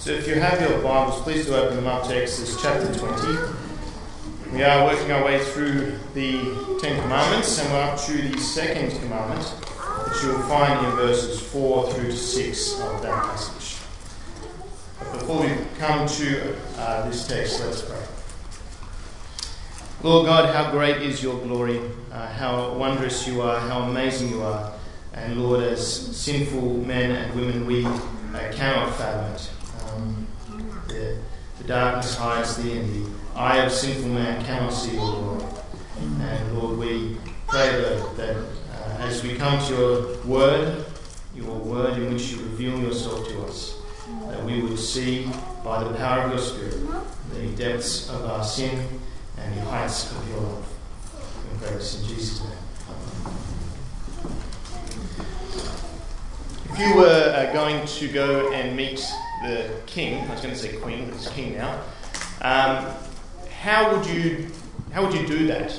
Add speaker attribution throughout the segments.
Speaker 1: So if you have your Bibles, please do open them up to Exodus chapter 20. We are working our way through the Ten Commandments and we're up to the second commandment, which you will find in verses 4 through to 6 of that passage. But before we come to uh, this text, let's pray. Lord God, how great is your glory, uh, how wondrous you are, how amazing you are. And Lord, as sinful men and women, we uh, cannot fathom it. Um, the, the, darkness hides thee, and the eye of sinful man cannot see your Lord. And Lord, we pray, Lord, that uh, as we come to your word, your word in which you reveal yourself to us, that we would see by the power of your Spirit the depths of our sin and the heights of your love. We pray this in Jesus' name. If you were uh, going to go and meet the king, I was going to say queen, but it's king now. Um, how would you how would you do that?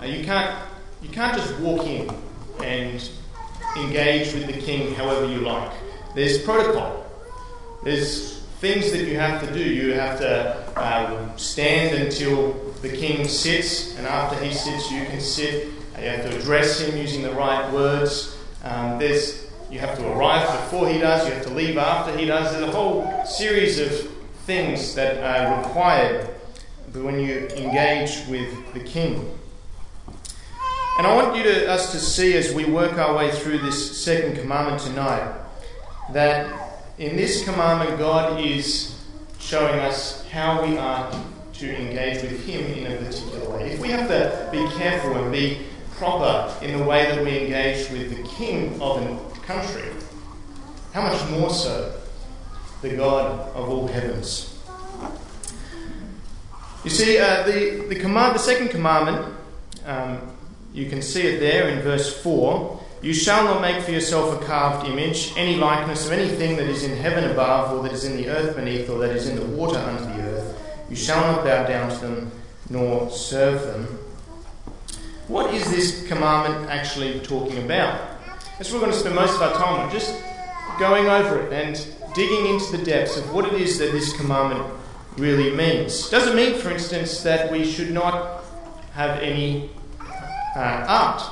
Speaker 1: Uh, you can't you can't just walk in and engage with the king however you like. There's protocol. There's things that you have to do. You have to um, stand until the king sits, and after he sits, you can sit. You have to address him using the right words. Um, there's you have to arrive before he does, you have to leave after he does. There's a whole series of things that are required when you engage with the king. And I want you to, us to see as we work our way through this second commandment tonight that in this commandment, God is showing us how we are to engage with Him in a particular way. If we have to be careful and be proper in the way that we engage with the king of an country, how much more so the God of all heavens? You see, uh, the, the, command, the second commandment, um, you can see it there in verse 4. You shall not make for yourself a carved image, any likeness of anything that is in heaven above, or that is in the earth beneath, or that is in the water under the earth. You shall not bow down to them, nor serve them. What is this commandment actually talking about? That's what we're going to spend most of our time on, just going over it and digging into the depths of what it is that this commandment really means. Does it mean, for instance, that we should not have any uh, art?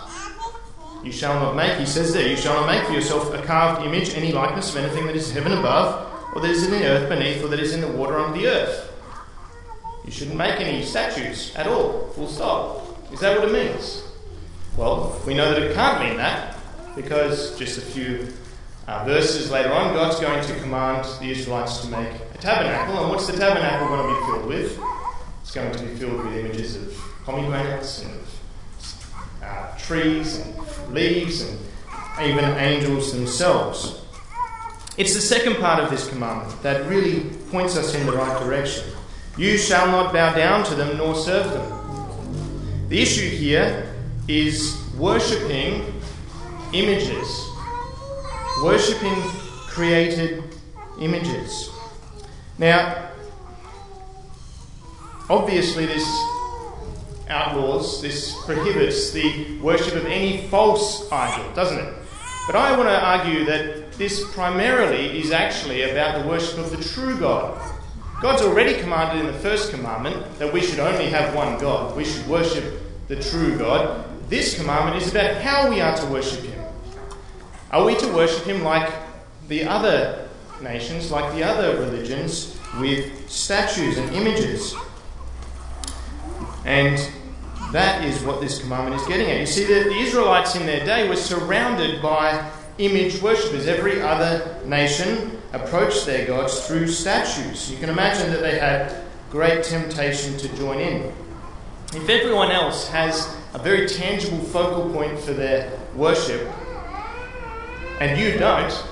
Speaker 1: You shall not make, he says there, you shall not make for yourself a carved image, any likeness of anything that is heaven above, or that is in the earth beneath, or that is in the water under the earth. You shouldn't make any statues at all, full stop. Is that what it means? Well, we know that it can't mean that because just a few uh, verses later on, God's going to command the Israelites to make a tabernacle. And what's the tabernacle going to be filled with? It's going to be filled with images of pomegranates and uh, trees and leaves and even angels themselves. It's the second part of this commandment that really points us in the right direction. You shall not bow down to them nor serve them. The issue here is worshipping images, worshipping created images. Now, obviously, this outlaws, this prohibits the worship of any false idol, doesn't it? But I want to argue that this primarily is actually about the worship of the true God. God's already commanded in the first commandment that we should only have one God. We should worship the true God. This commandment is about how we are to worship Him. Are we to worship him like the other nations, like the other religions, with statues and images? And that is what this commandment is getting at. You see, the, the Israelites in their day were surrounded by image worshippers. Every other nation approached their gods through statues. You can imagine that they had great temptation to join in. If everyone else has a very tangible focal point for their worship, and you don't,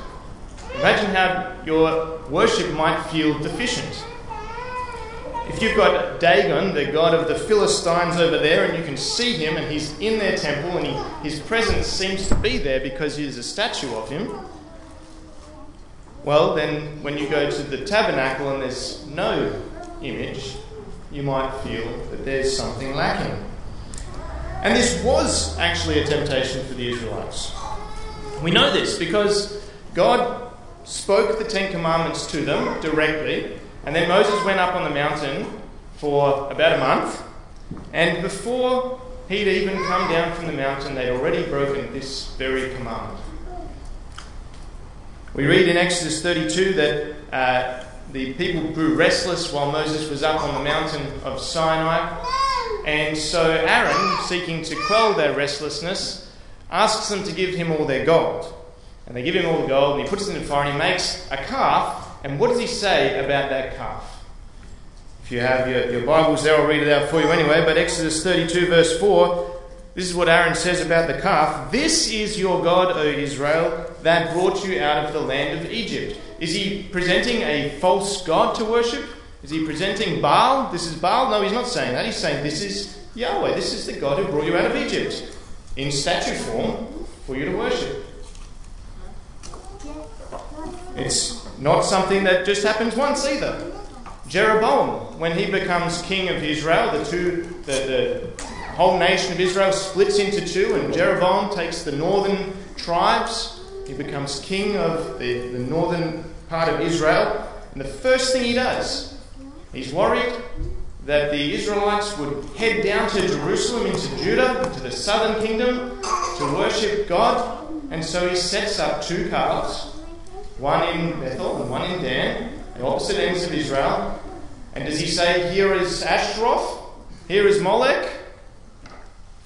Speaker 1: imagine how your worship might feel deficient. If you've got Dagon, the god of the Philistines, over there, and you can see him, and he's in their temple, and he, his presence seems to be there because there's a statue of him, well, then when you go to the tabernacle and there's no image, you might feel that there's something lacking. And this was actually a temptation for the Israelites. We know this because God spoke the Ten Commandments to them directly, and then Moses went up on the mountain for about a month, and before he'd even come down from the mountain, they'd already broken this very commandment. We read in Exodus 32 that uh, the people grew restless while Moses was up on the mountain of Sinai. And so Aaron, seeking to quell their restlessness, asks them to give him all their gold. And they give him all the gold, and he puts it in the fire, and he makes a calf. And what does he say about that calf? If you have your, your Bibles there, I'll read it out for you anyway. But Exodus 32, verse 4, this is what Aaron says about the calf. This is your God, O Israel, that brought you out of the land of Egypt. Is he presenting a false God to worship? Is he presenting Baal? This is Baal? No, he's not saying that. He's saying this is Yahweh. This is the God who brought you out of Egypt in statue form for you to worship. It's not something that just happens once either. Jeroboam, when he becomes king of Israel, the two, the, the whole nation of Israel splits into two, and Jeroboam takes the northern tribes. He becomes king of the, the northern part of Israel. And the first thing he does, he's worried that the Israelites would head down to Jerusalem into Judah, into the southern kingdom, to worship God. And so he sets up two calves, one in Bethel and one in Dan, the opposite ends of Israel. And does he say, Here is Ashtaroth, here is Molech?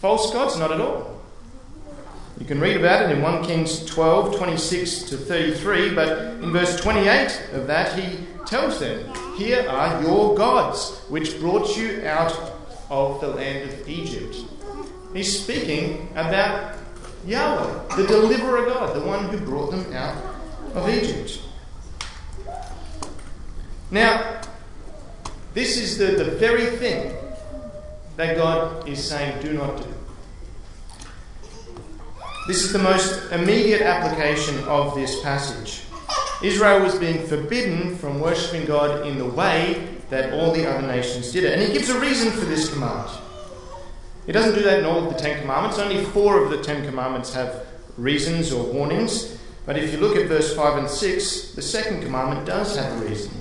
Speaker 1: False gods? Not at all. You can read about it in 1 Kings 12, 26 to 33, but in verse 28 of that, he tells them, Here are your gods, which brought you out of the land of Egypt. He's speaking about Yahweh, the deliverer God, the one who brought them out of Egypt. Now, this is the, the very thing that God is saying, do not do. This is the most immediate application of this passage. Israel was being forbidden from worshipping God in the way that all the other nations did it. And he gives a reason for this command. He doesn't do that in all of the Ten Commandments. Only four of the Ten Commandments have reasons or warnings. But if you look at verse 5 and 6, the second commandment does have a reason.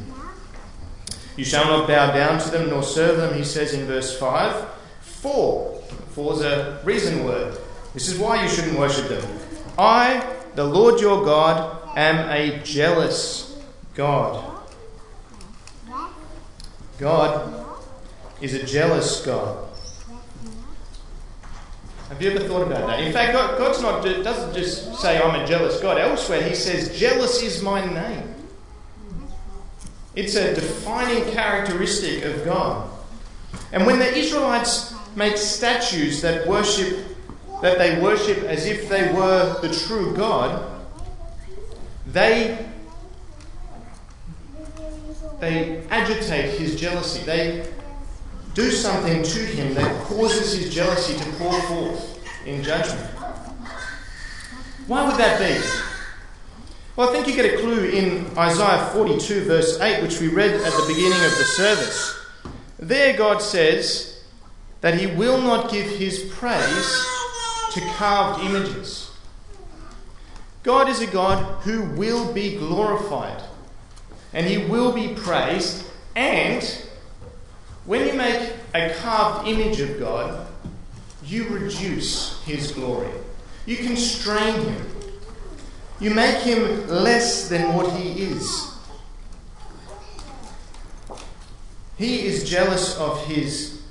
Speaker 1: You shall not bow down to them nor serve them, he says in verse 5. For, for is a reason word. This is why you shouldn't worship them. I, the Lord your God, am a jealous God. God is a jealous God. Have you ever thought about that? In fact, God, God's not doesn't just say I'm a jealous God. Elsewhere, He says, "Jealous is my name." It's a defining characteristic of God. And when the Israelites make statues that worship that they worship as if they were the true God, they they agitate his jealousy. They do something to him that causes his jealousy to pour forth in judgment. Why would that be? Well, I think you get a clue in Isaiah 42, verse 8, which we read at the beginning of the service. There, God says that He will not give His praise to carved images. God is a God who will be glorified and He will be praised. And when you make a carved image of God, you reduce His glory, you constrain Him. You make him less than what he is. He is jealous of his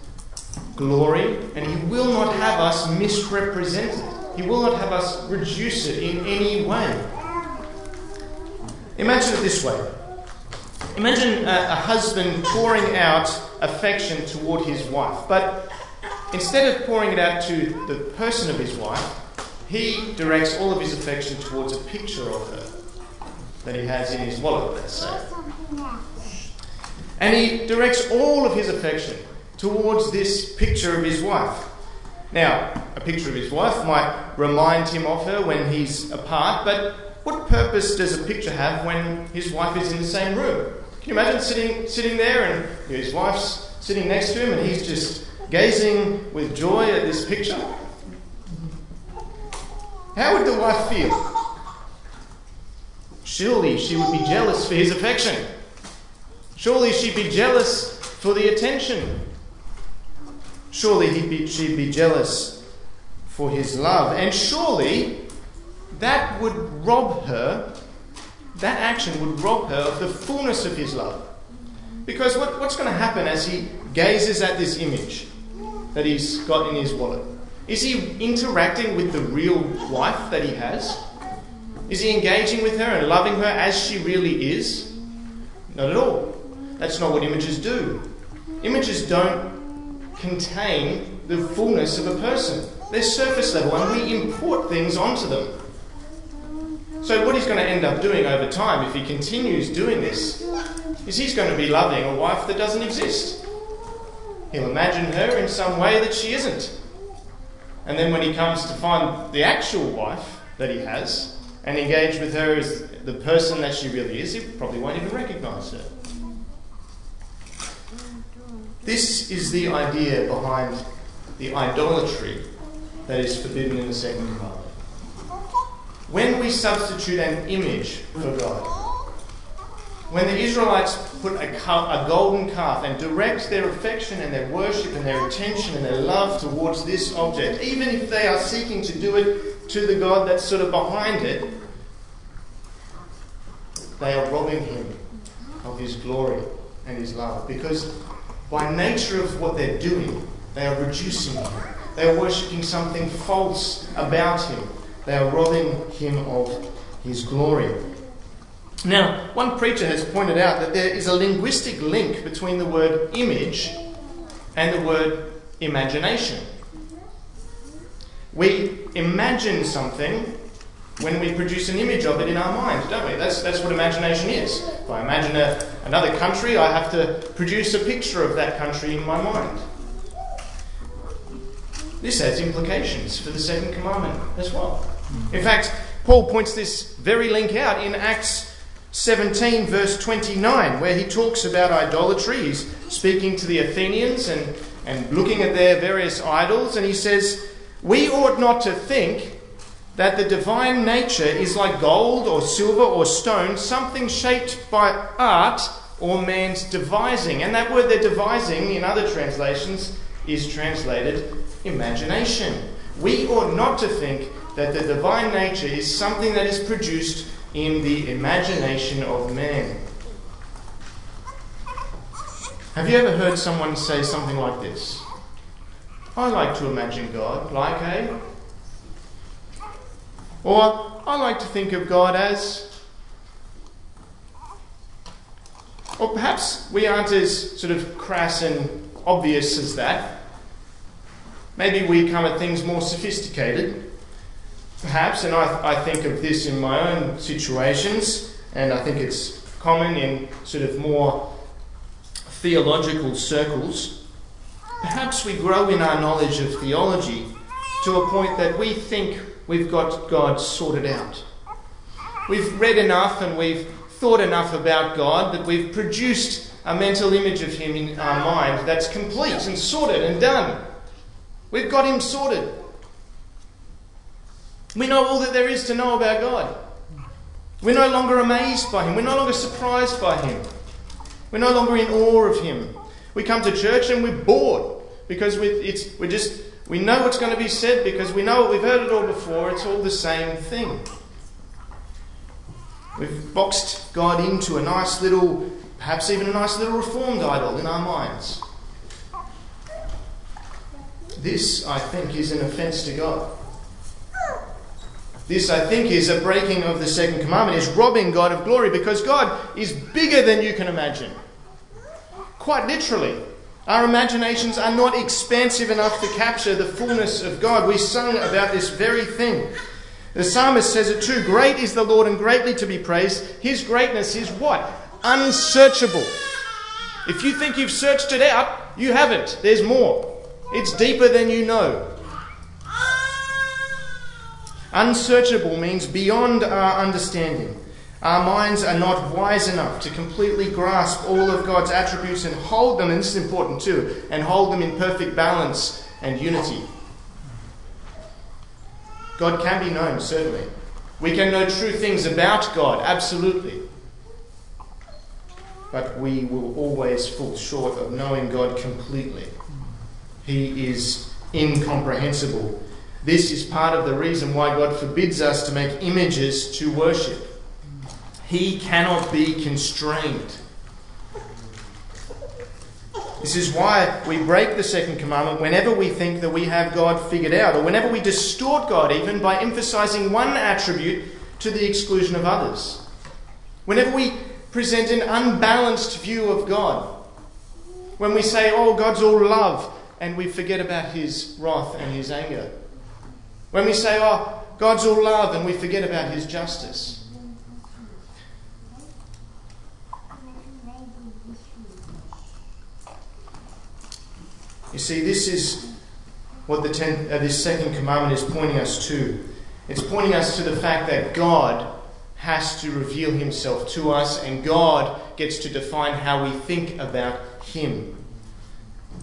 Speaker 1: glory, and he will not have us misrepresent it. He will not have us reduce it in any way. Imagine it this way Imagine a, a husband pouring out affection toward his wife, but instead of pouring it out to the person of his wife, he directs all of his affection towards a picture of her that he has in his wallet, let's say. And he directs all of his affection towards this picture of his wife. Now, a picture of his wife might remind him of her when he's apart, but what purpose does a picture have when his wife is in the same room? Can you imagine sitting, sitting there and you know, his wife's sitting next to him and he's just gazing with joy at this picture? How would the wife feel? surely she would be jealous for his affection. Surely she'd be jealous for the attention. Surely be, she'd be jealous for his love. And surely that would rob her, that action would rob her of the fullness of his love. Because what, what's going to happen as he gazes at this image that he's got in his wallet? Is he interacting with the real wife that he has? Is he engaging with her and loving her as she really is? Not at all. That's not what images do. Images don't contain the fullness of a person, they're surface level, and we import things onto them. So, what he's going to end up doing over time, if he continues doing this, is he's going to be loving a wife that doesn't exist. He'll imagine her in some way that she isn't. And then when he comes to find the actual wife that he has and engage with her as the person that she really is, he probably won't even recognize her. This is the idea behind the idolatry that is forbidden in the second commandment. When we substitute an image for God, when the Israelites put a, a, golden calf and direct their affection and their worship and their attention and their love towards this object, even if they are seeking to do it to the God that's sort of behind it, they are robbing him of his glory and his love. Because by nature of what they're doing, they are reducing him. They are worshipping something false about him. They are robbing him of his glory. Now, one preacher has pointed out that there is a linguistic link between the word image and the word imagination. We imagine something when we produce an image of it in our mind, don't we? That's, that's what imagination is. If I imagine a, another country, I have to produce a picture of that country in my mind. This has implications for the second commandment as well. In fact, Paul points this very link out in Acts 17, verse 29, where he talks about idolatry. He's speaking to the Athenians and, and looking at their various idols, and he says, We ought not to think that the divine nature is like gold or silver or stone, something shaped by art or man's devising. And that word they're devising in other translations is translated imagination. We ought not to think that the divine nature is something that is produced in the imagination of man. Have you ever heard someone say something like this? I like to imagine God like a. Or I like to think of God as. Or perhaps we aren't as sort of crass and obvious as that. Maybe we come at things more sophisticated perhaps, and I, I think of this in my own situations, and I think it's common in sort of more theological circles, perhaps we grow in our knowledge of theology to a point that we think we've got God sorted out. We've read enough and we've thought enough about God that we've produced a mental image of Him in our mind that's complete and sorted and done. We've got Him sorted. We know all that there is to know about God. We're no longer amazed by Him. We're no longer surprised by Him. We're no longer in awe of Him. We come to church and we're bored because we, it's, we're just, we know what's going to be said because we know it, we've heard it all before. It's all the same thing. We've boxed God into a nice little, perhaps even a nice little reformed idol in our minds. This, I think, is an offence to God. This, I think, is a breaking of the second commandment, is robbing God of glory because God is bigger than you can imagine. Quite literally. Our imaginations are not expansive enough to capture the fullness of God. We sung about this very thing. The psalmist says it too Great is the Lord and greatly to be praised. His greatness is what? Unsearchable. If you think you've searched it out, you haven't. There's more. It's deeper than you know. Unsearchable means beyond our understanding. Our minds are not wise enough to completely grasp all of God's attributes and hold them, and this is important too, and hold them in perfect balance and unity. God can be known, certainly. We can know true things about God, absolutely. But we will always fall short of knowing God completely. He is incomprehensible. This is part of the reason why God forbids us to make images to worship. He cannot be constrained. This is why we break the second commandment whenever we think that we have God figured out, or whenever we distort God even by emphasizing one attribute to the exclusion of others. Whenever we present an unbalanced view of God. When we say, oh, God's all love, and we forget about his wrath and his anger. When we say, oh, God's all love, and we forget about his justice. You see, this is what the ten, uh, this second commandment is pointing us to. It's pointing us to the fact that God has to reveal himself to us, and God gets to define how we think about him.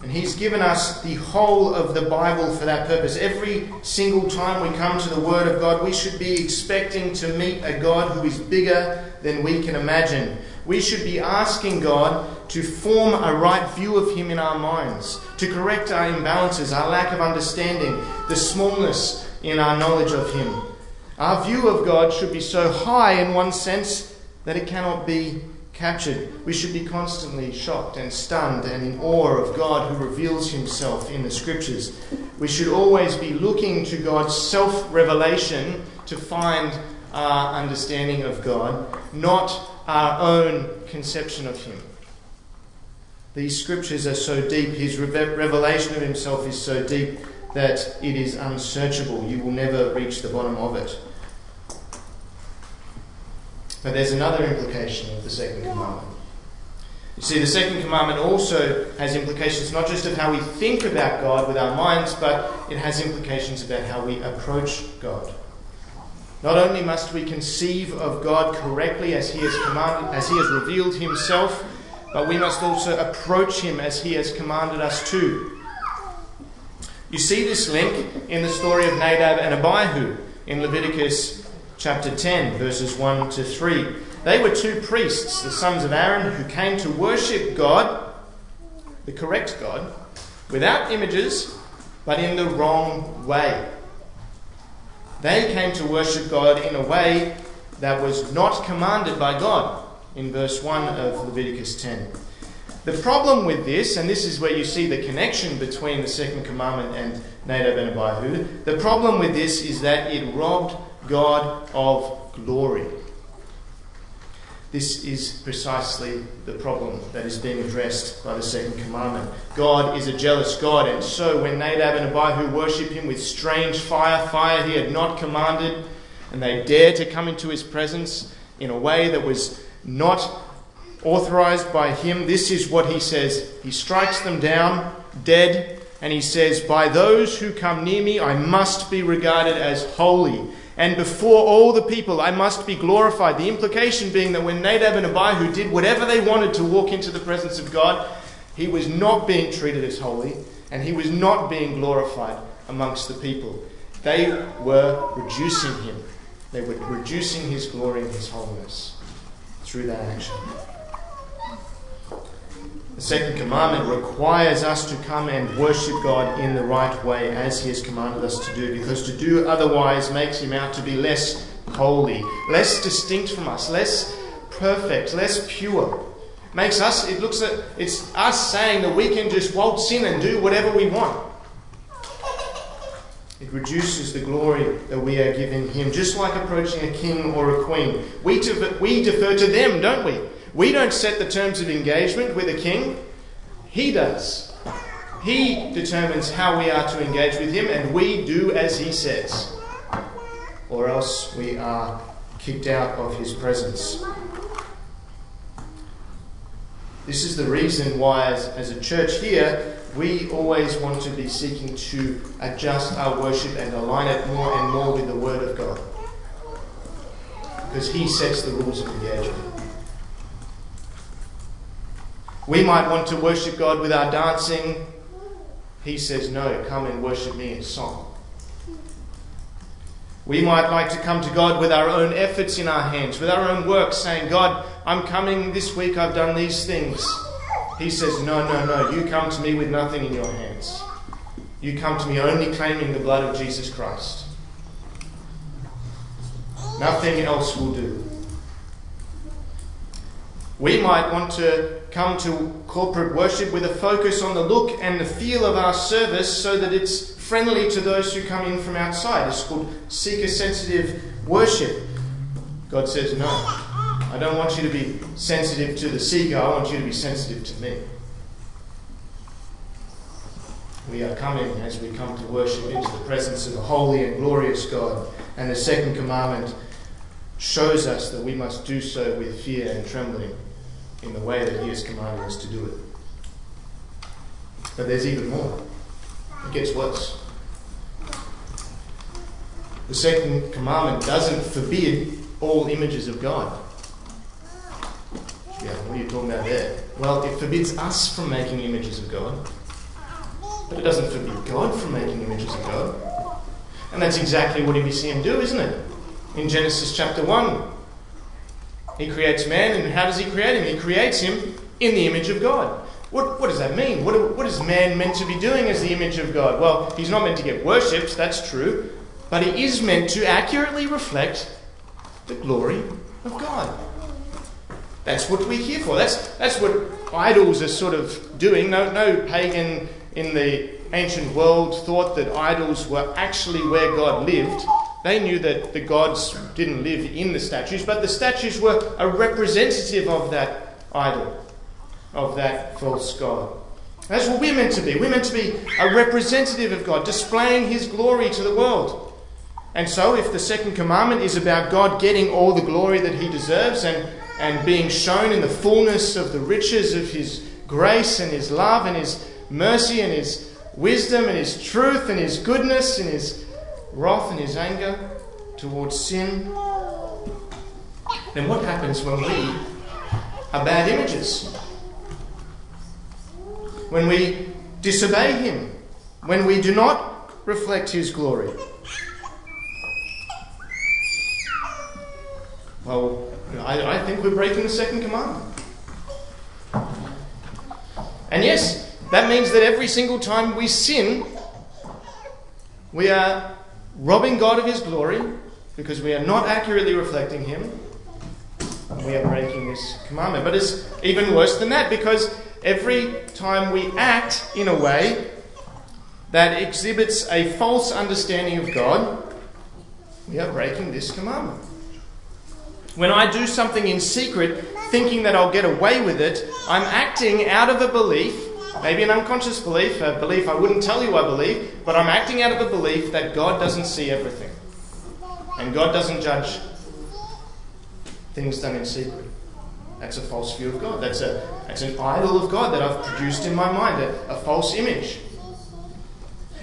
Speaker 1: And He's given us the whole of the Bible for that purpose. Every single time we come to the Word of God, we should be expecting to meet a God who is bigger than we can imagine. We should be asking God to form a right view of Him in our minds, to correct our imbalances, our lack of understanding, the smallness in our knowledge of Him. Our view of God should be so high in one sense that it cannot be captured. We should be constantly shocked and stunned and in awe of God who reveals Himself in the Scriptures. We should always be looking to God's self revelation to find our understanding of God, not our own conception of Him. These scriptures are so deep, His revelation of Himself is so deep that it is unsearchable. You will never reach the bottom of it. But there's another implication of the second commandment. You see, the second commandment also has implications not just of how we think about God with our minds, but it has implications about how we approach God. Not only must we conceive of God correctly as He has commanded, as He has revealed Himself, but we must also approach Him as He has commanded us to. You see this link in the story of Nadab and Abihu in Leviticus chapter 10, verses 1 to 3. They were two priests, the sons of Aaron, who came to worship God, the correct God, without images, but in the wrong way. They came to worship God in a way that was not commanded by God, in verse 1 of Leviticus 10. The problem with this, and this is where you see the connection between the second commandment and Nadab and Abihu, the problem with this is that it robbed God of glory. This is precisely the problem that is being addressed by the second commandment. God is a jealous God, and so when Nadab and Abihu worship him with strange fire, fire he had not commanded, and they dare to come into his presence in a way that was not authorized by him, this is what he says. He strikes them down dead, and he says, By those who come near me, I must be regarded as holy and before all the people I must be glorified. The implication being that when Nadab and Abihu did whatever they wanted to walk into the presence of God, he was not being treated as holy and he was not being glorified amongst the people. They were reducing him, they were reducing his glory and his holiness through that action. The second commandment requires us to come and worship God in the right way as He has commanded us to do, because to do otherwise makes Him out to be less holy, less distinct from us, less perfect, less pure. Makes us, it looks at, it's us saying that we can just waltz in and do whatever we want. It reduces the glory that we are giving Him, just like approaching a king or a queen. We, we defer to them, don't we? We don't set the terms of engagement with a king, he does. He determines how we are to engage with him, and we do as he says, or else we are kicked out of his presence. This is the reason why, as, as a church here, we always want to be seeking to adjust our worship and align it more and more with the Word of God. Because He sets the rules of engagement. We might want to worship God with our dancing. He says, No, come and worship me in song. We might like to come to God with our own efforts in our hands, with our own work, saying, God, I'm coming this week, I've done these things. He says, No, no, no, you come to me with nothing in your hands. You come to me only claiming the blood of Jesus Christ. Nothing else will do. We might want to come to corporate worship with a focus on the look and the feel of our service so that it's friendly to those who come in from outside. It's called seeker sensitive worship. God says, No, I don't want you to be sensitive to the seeker, I want you to be sensitive to me. We are coming as we come to worship into the presence of the holy and glorious God. And the second commandment shows us that we must do so with fear and trembling in the way that He has commanded us to do it. But there's even more. It gets worse. The second commandment doesn't forbid all images of God. Yeah, what are you talking about there? Well, it forbids us from making images of God, but it doesn't forbid God from making images of God. And that's exactly what we see him do, isn't it? In Genesis chapter 1, he creates man, and how does he create him? He creates him in the image of God. What, what does that mean? What, what is man meant to be doing as the image of God? Well, he's not meant to get worshipped, that's true, but he is meant to accurately reflect the glory of God. That's what we're here for. That's, that's what idols are sort of doing. No, no pagan in the ancient world thought that idols were actually where God lived. They knew that the gods didn't live in the statues, but the statues were a representative of that idol of that false God. That's what we're meant to be. We're meant to be a representative of God, displaying His glory to the world. And so, if the second commandment is about God getting all the glory that He deserves and, and being shown in the fullness of the riches of His grace and His love and His mercy and His wisdom and His truth and His goodness and His wrath and His anger towards sin, then what happens when we are bad images? when we disobey Him, when we do not reflect His glory. Well, I, I think we're breaking the second commandment. And yes, that means that every single time we sin, we are robbing God of His glory because we are not accurately reflecting Him. We are breaking this commandment. But it's even worse than that because every time we act in a way that exhibits a false understanding of God, we are breaking this commandment. When I do something in secret, thinking that I'll get away with it, I'm acting out of a belief, maybe an unconscious belief, a belief I wouldn't tell you I believe, but I'm acting out of a belief that God doesn't see everything. And God doesn't judge things done in secret. That's a false view of God. That's, a, that's an idol of God that I've produced in my mind, a, a false image.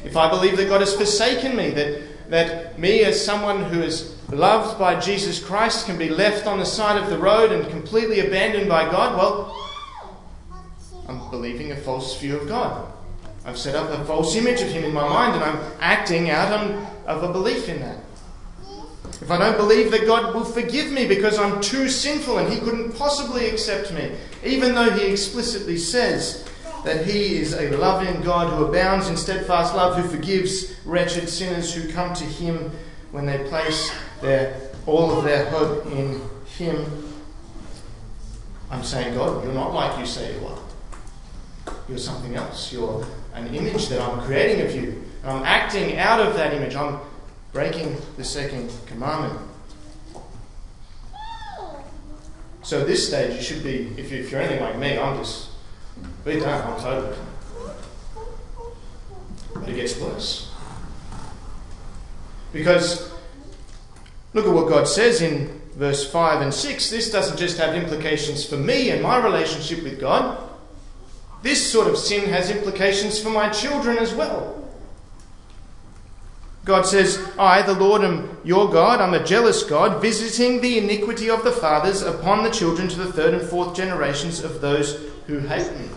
Speaker 1: If I believe that God has forsaken me, that, that me as someone who is loved by Jesus Christ can be left on the side of the road and completely abandoned by God, well, I'm believing a false view of God. I've set up a false image of Him in my mind and I'm acting out of a belief in that. If I don't believe that God will forgive me because I'm too sinful and He couldn't possibly accept me, even though He explicitly says that He is a loving God who abounds in steadfast love, who forgives wretched sinners who come to Him when they place their, all of their hope in Him. I'm saying, God, you're not like you say you are. You're something else. You're an image that I'm creating of you. I'm acting out of that image. I'm breaking the second commandment. So at this stage, you should be, if, you, if you're anything like me, I'm just, be done, I'm total. But it gets worse. Because look at what God says in verse 5 and 6. This doesn't just have implications for me and my relationship with God. This sort of sin has implications for my children as well. God says, I, the Lord, am your God. I'm a jealous God, visiting the iniquity of the fathers upon the children to the third and fourth generations of those who hate me.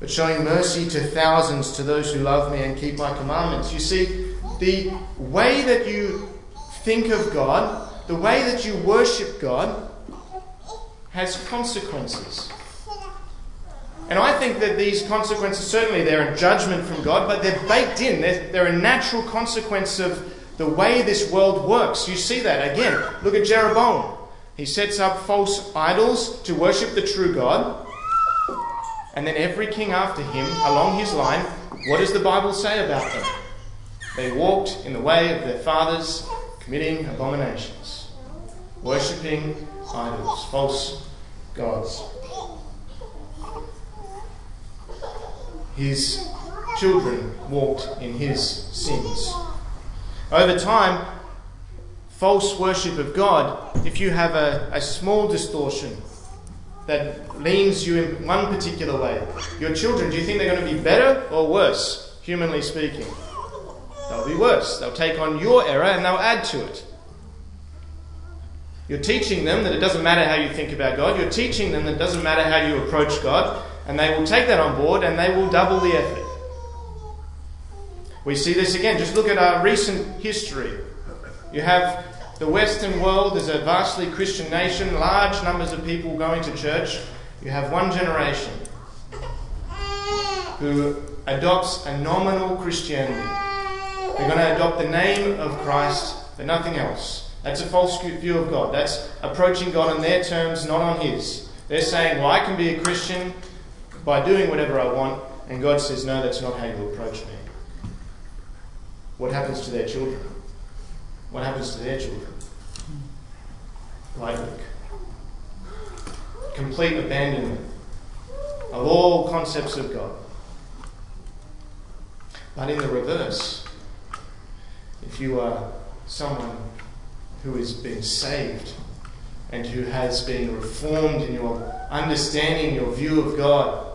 Speaker 1: But showing mercy to thousands to those who love me and keep my commandments. You see, the way that you think of God, the way that you worship God, has consequences. And I think that these consequences, certainly they're a judgment from God, but they're baked in. They're, they're a natural consequence of the way this world works. You see that again. Look at Jeroboam. He sets up false idols to worship the true God. And then every king after him, along his line, what does the Bible say about them? They walked in the way of their fathers, committing abominations, worshipping idols, false gods. His children walked in his sins. Over time, false worship of God, if you have a, a small distortion that leans you in one particular way, your children, do you think they're going to be better or worse, humanly speaking? They'll be worse. They'll take on your error and they'll add to it. You're teaching them that it doesn't matter how you think about God. You're teaching them that it doesn't matter how you approach God. And they will take that on board and they will double the effort. We see this again. Just look at our recent history. You have the Western world as a vastly Christian nation, large numbers of people going to church. You have one generation who adopts a nominal Christianity. They're going to adopt the name of Christ, but nothing else. That's a false view of God. That's approaching God on their terms, not on His. They're saying, Well, I can be a Christian by doing whatever I want, and God says, No, that's not how you approach me. What happens to their children? What happens to their children? Right Complete abandonment of all concepts of God. But in the reverse, if you are someone who has been saved and who has been reformed in your understanding, your view of God,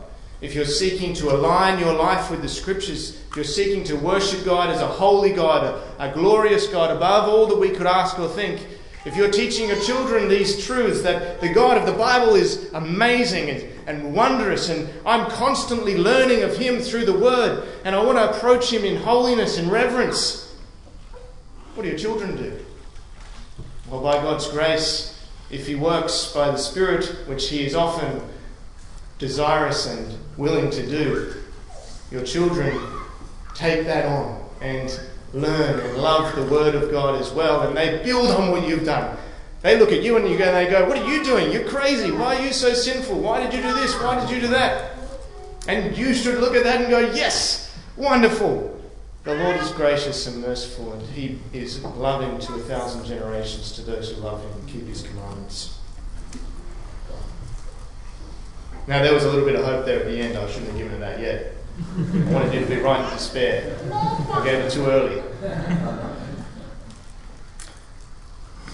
Speaker 1: if you're seeking to align your life with the scriptures, if you're seeking to worship God as a holy God, a, a, glorious God above all that we could ask or think, if you're teaching your children these truths that the God of the Bible is amazing and, and wondrous, and I'm constantly learning of Him through the Word, and I want to approach Him in holiness and reverence, what do your children do? Well, by God's grace, if He works by the Spirit, which He is often desirous and willing to do, your children take that on and learn and love the Word of God as well, and they build on what you've done. They look at you and you go, they go, What are you doing? You're crazy. Why are you so sinful? Why did you do this? Why did you do that? And you should look at that and go, Yes, wonderful. The Lord is gracious and merciful, and He is loving to a thousand generations to those who love Him and keep His commandments. Now, there was a little bit of hope there at the end. I shouldn't have given it that yet. I wanted you to be right in despair. I gave it too early.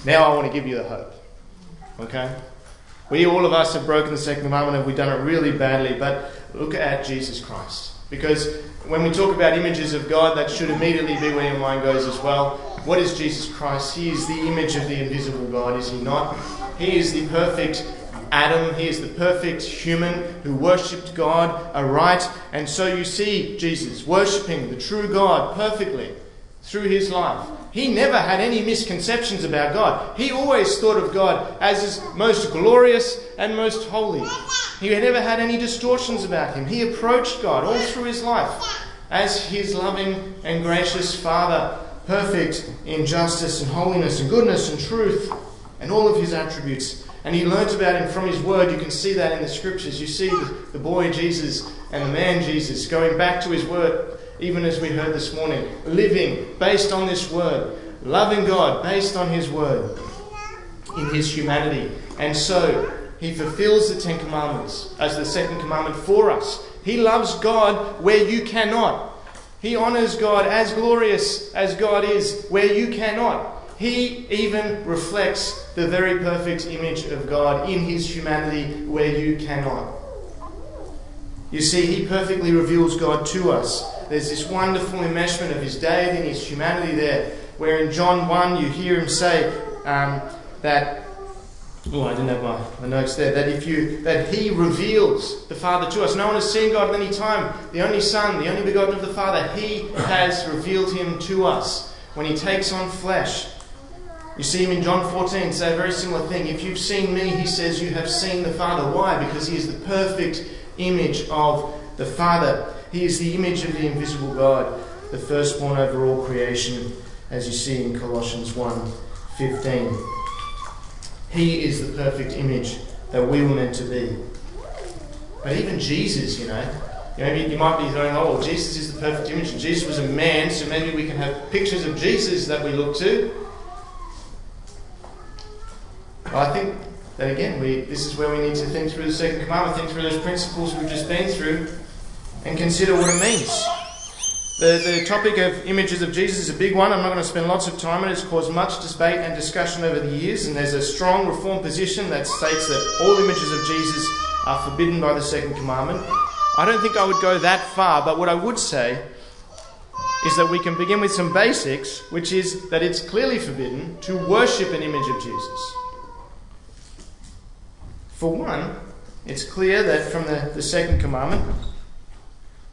Speaker 1: Now I want to give you the hope. Okay? We, all of us, have broken the second commandment and we've done it really badly, but look at Jesus Christ. Because when we talk about images of God, that should immediately be where your mind goes as well. What is Jesus Christ? He is the image of the invisible God, is he not? He is the perfect Adam, he is the perfect human who worshipped God aright. And so you see Jesus worshipping the true God perfectly through his life. He never had any misconceptions about God. He always thought of God as his most glorious and most holy. He never had any distortions about him. He approached God all through his life as his loving and gracious Father, perfect in justice and holiness and goodness and truth and all of his attributes and he learns about him from his word. You can see that in the scriptures. You see the, boy Jesus and the man Jesus going back to his word, even as we heard this morning, living based on this word, loving God based on his word in his humanity. And so he fulfills the Ten Commandments as the second commandment for us. He loves God where you cannot. He honors God as glorious as God is where you cannot. He even reflects the very perfect image of God in his humanity where you cannot. You see, he perfectly reveals God to us. There's this wonderful enmeshment of his deity and his humanity there, where in John 1 you hear him say um, that Oh, I didn't have my, my notes there. That if you that He reveals the Father to us. No one has seen God at any time. The only Son, the only begotten of the Father, He has revealed Him to us when He takes on flesh. You see Him in John 14 say a very similar thing. If you've seen me, He says, you have seen the Father. Why? Because He is the perfect image of the Father. He is the image of the invisible God, the firstborn over all creation, as you see in Colossians 1 15. He is the perfect image that we were meant to be. But even Jesus, you know, you, you might be going, oh, Jesus is the perfect image, Jesus was a man, so maybe we can have pictures of Jesus that we look to. I think that again, we, this is where we need to think through the second commandment, think through those principles we've just been through, and consider what it means. The, the topic of images of Jesus is a big one. I'm not going to spend lots of time on it. It's caused much debate and discussion over the years, and there's a strong reform position that states that all images of Jesus are forbidden by the second commandment. I don't think I would go that far, but what I would say is that we can begin with some basics, which is that it's clearly forbidden to worship an image of Jesus. For one, it's clear that from the, the second commandment,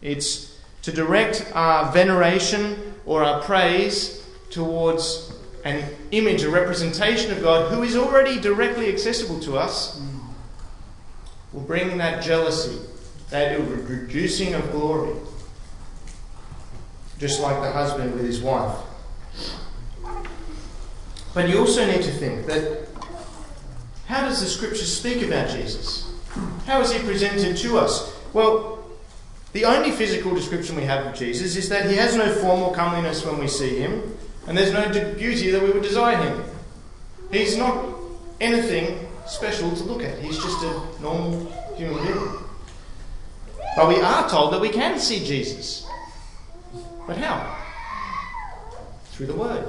Speaker 1: it's to direct our veneration or our praise towards an image, a representation of God who is already directly accessible to us, will bring that jealousy, that reducing of glory, just like the husband with his wife. But you also need to think that how does the scripture speak about Jesus? How is he presented to us? Well, the only physical description we have of Jesus is that he has no form or comeliness when we see him, and there's no beauty that we would desire him. He's not anything special to look at, he's just a normal human being. But we are told that we can see Jesus. But how? Through the Word.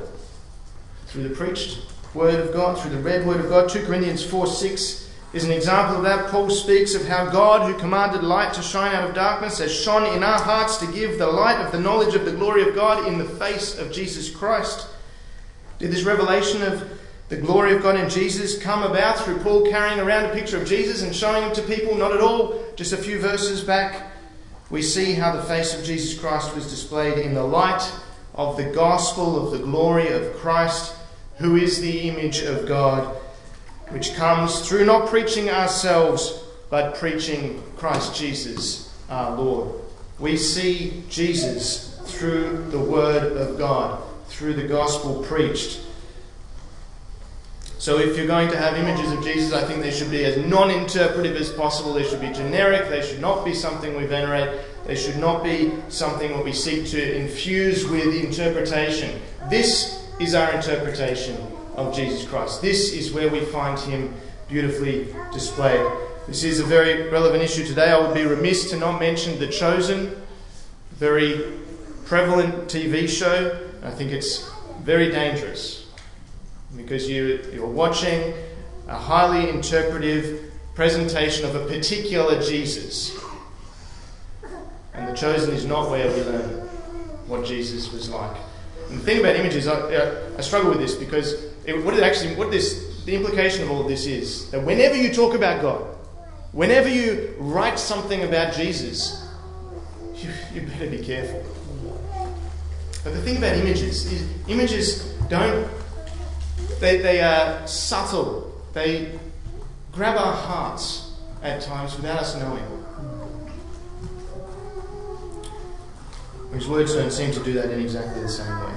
Speaker 1: Through the preached Word of God, through the read Word of God. 2 Corinthians 4 6 is an example of that. Paul speaks of how God, who commanded light to shine out of darkness, has shone in our hearts to give the light of the knowledge of the glory of God in the face of Jesus Christ. Did this revelation of the glory of God in Jesus come about through Paul carrying around a picture of Jesus and showing him to people? Not at all. Just a few verses back, we see how the face of Jesus Christ was displayed in the light of the gospel of the glory of Christ, who is the image of God which comes through not preaching ourselves, but preaching Christ Jesus our Lord. We see Jesus through the Word of God, through the gospel preached. So, if you're going to have images of Jesus, I think they should be as non interpretive as possible. They should be generic. They should not be something we venerate. They should not be something that we seek to infuse with interpretation. This is our interpretation of Jesus Christ. This is where we find him beautifully displayed. This is a very relevant issue today. I would be remiss to not mention The Chosen, very prevalent TV show. I think it's very dangerous because you, you're watching a highly interpretive presentation of a particular Jesus. And The Chosen is not where we learn what Jesus was like. The thing about images, I, I struggle with this because it, what it actually, what this, the implication of all of this is that whenever you talk about God, whenever you write something about Jesus, you, you better be careful. But the thing about images is images don't, they, they are subtle. They grab our hearts at times without us knowing. Don't seem to do that in exactly the same way.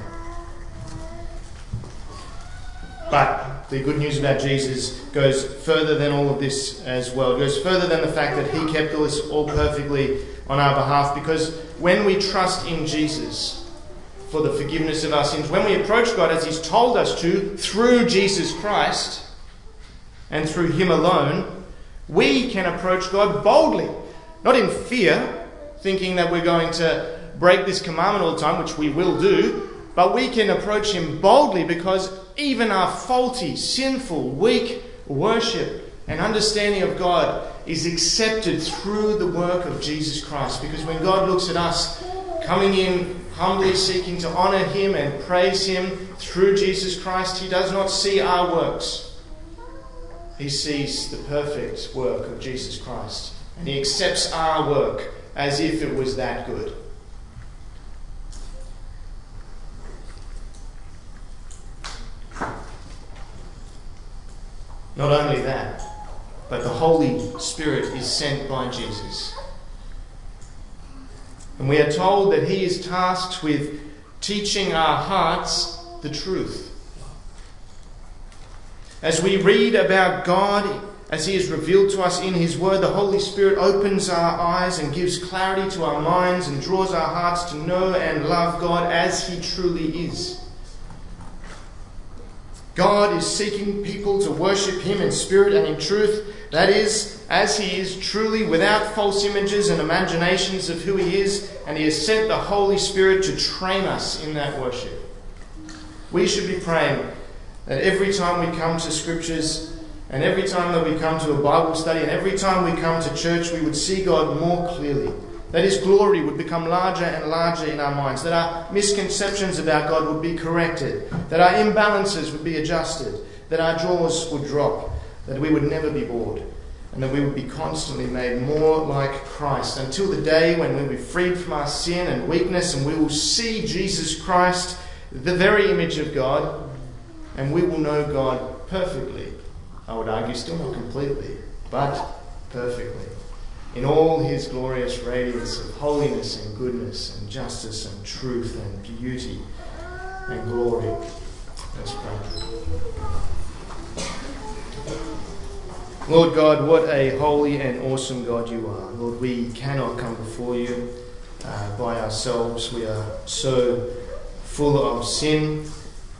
Speaker 1: But the good news about Jesus goes further than all of this as well. It goes further than the fact that he kept this all perfectly on our behalf because when we trust in Jesus for the forgiveness of our sins, when we approach God as he's told us to through Jesus Christ and through him alone, we can approach God boldly, not in fear, thinking that we're going to break this commandment all the time, which we will do, but we can approach him boldly because even our faulty, sinful, weak worship and understanding of God is accepted through the work of Jesus Christ. Because when God looks at us coming in humbly seeking to honor Him and praise Him through Jesus Christ, He does not see our works. he sees the perfect work of Jesus Christ and he accepts our work as if it was that good. Not only that, but the Holy Spirit is sent by Jesus. And we are told that he is tasked with teaching our hearts the truth. As we read about God, as He is revealed to us in His Word, the Holy Spirit opens our eyes and gives clarity to our minds and draws our hearts to know and love God as He truly is. God is seeking people to worship Him in spirit and in truth, that is, as He is truly without false images and imaginations of who He is, and He has sent the Holy Spirit to train us in that worship. We should be praying that every time we come to scriptures and every time that we come to a Bible study and every time we come to church, we would see God more clearly. That His glory would become larger and larger in our minds. That our misconceptions about God would be corrected. That our imbalances would be adjusted. That our jaws would drop. That we would never be bored. And that we would be constantly made more like Christ until the day when we'll be freed from our sin and weakness and we will see Jesus Christ, the very image of God, and we will know God perfectly. I would argue, still not completely, but perfectly. In all his glorious radiance of holiness and goodness and justice and truth and beauty and glory. Let's pray. Lord God, what a holy and awesome God you are. Lord, we cannot come before you uh, by ourselves. We are so full of sin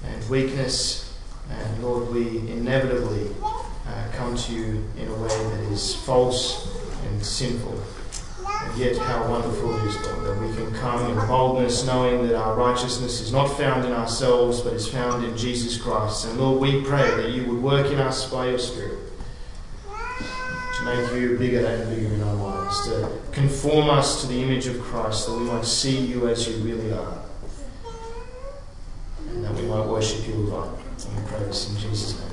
Speaker 1: and weakness and Lord, we inevitably uh, come to you in a way that is false and sinful. And yet, how wonderful it is, Lord, that we can come in boldness, knowing that our righteousness is not found in ourselves, but is found in Jesus Christ. And Lord, we pray that you would work in us by your Spirit to make you bigger and bigger in our lives, to conform us to the image of Christ, that we might see you as you really are, and that we might worship you, Lord. And we pray this in Jesus' name.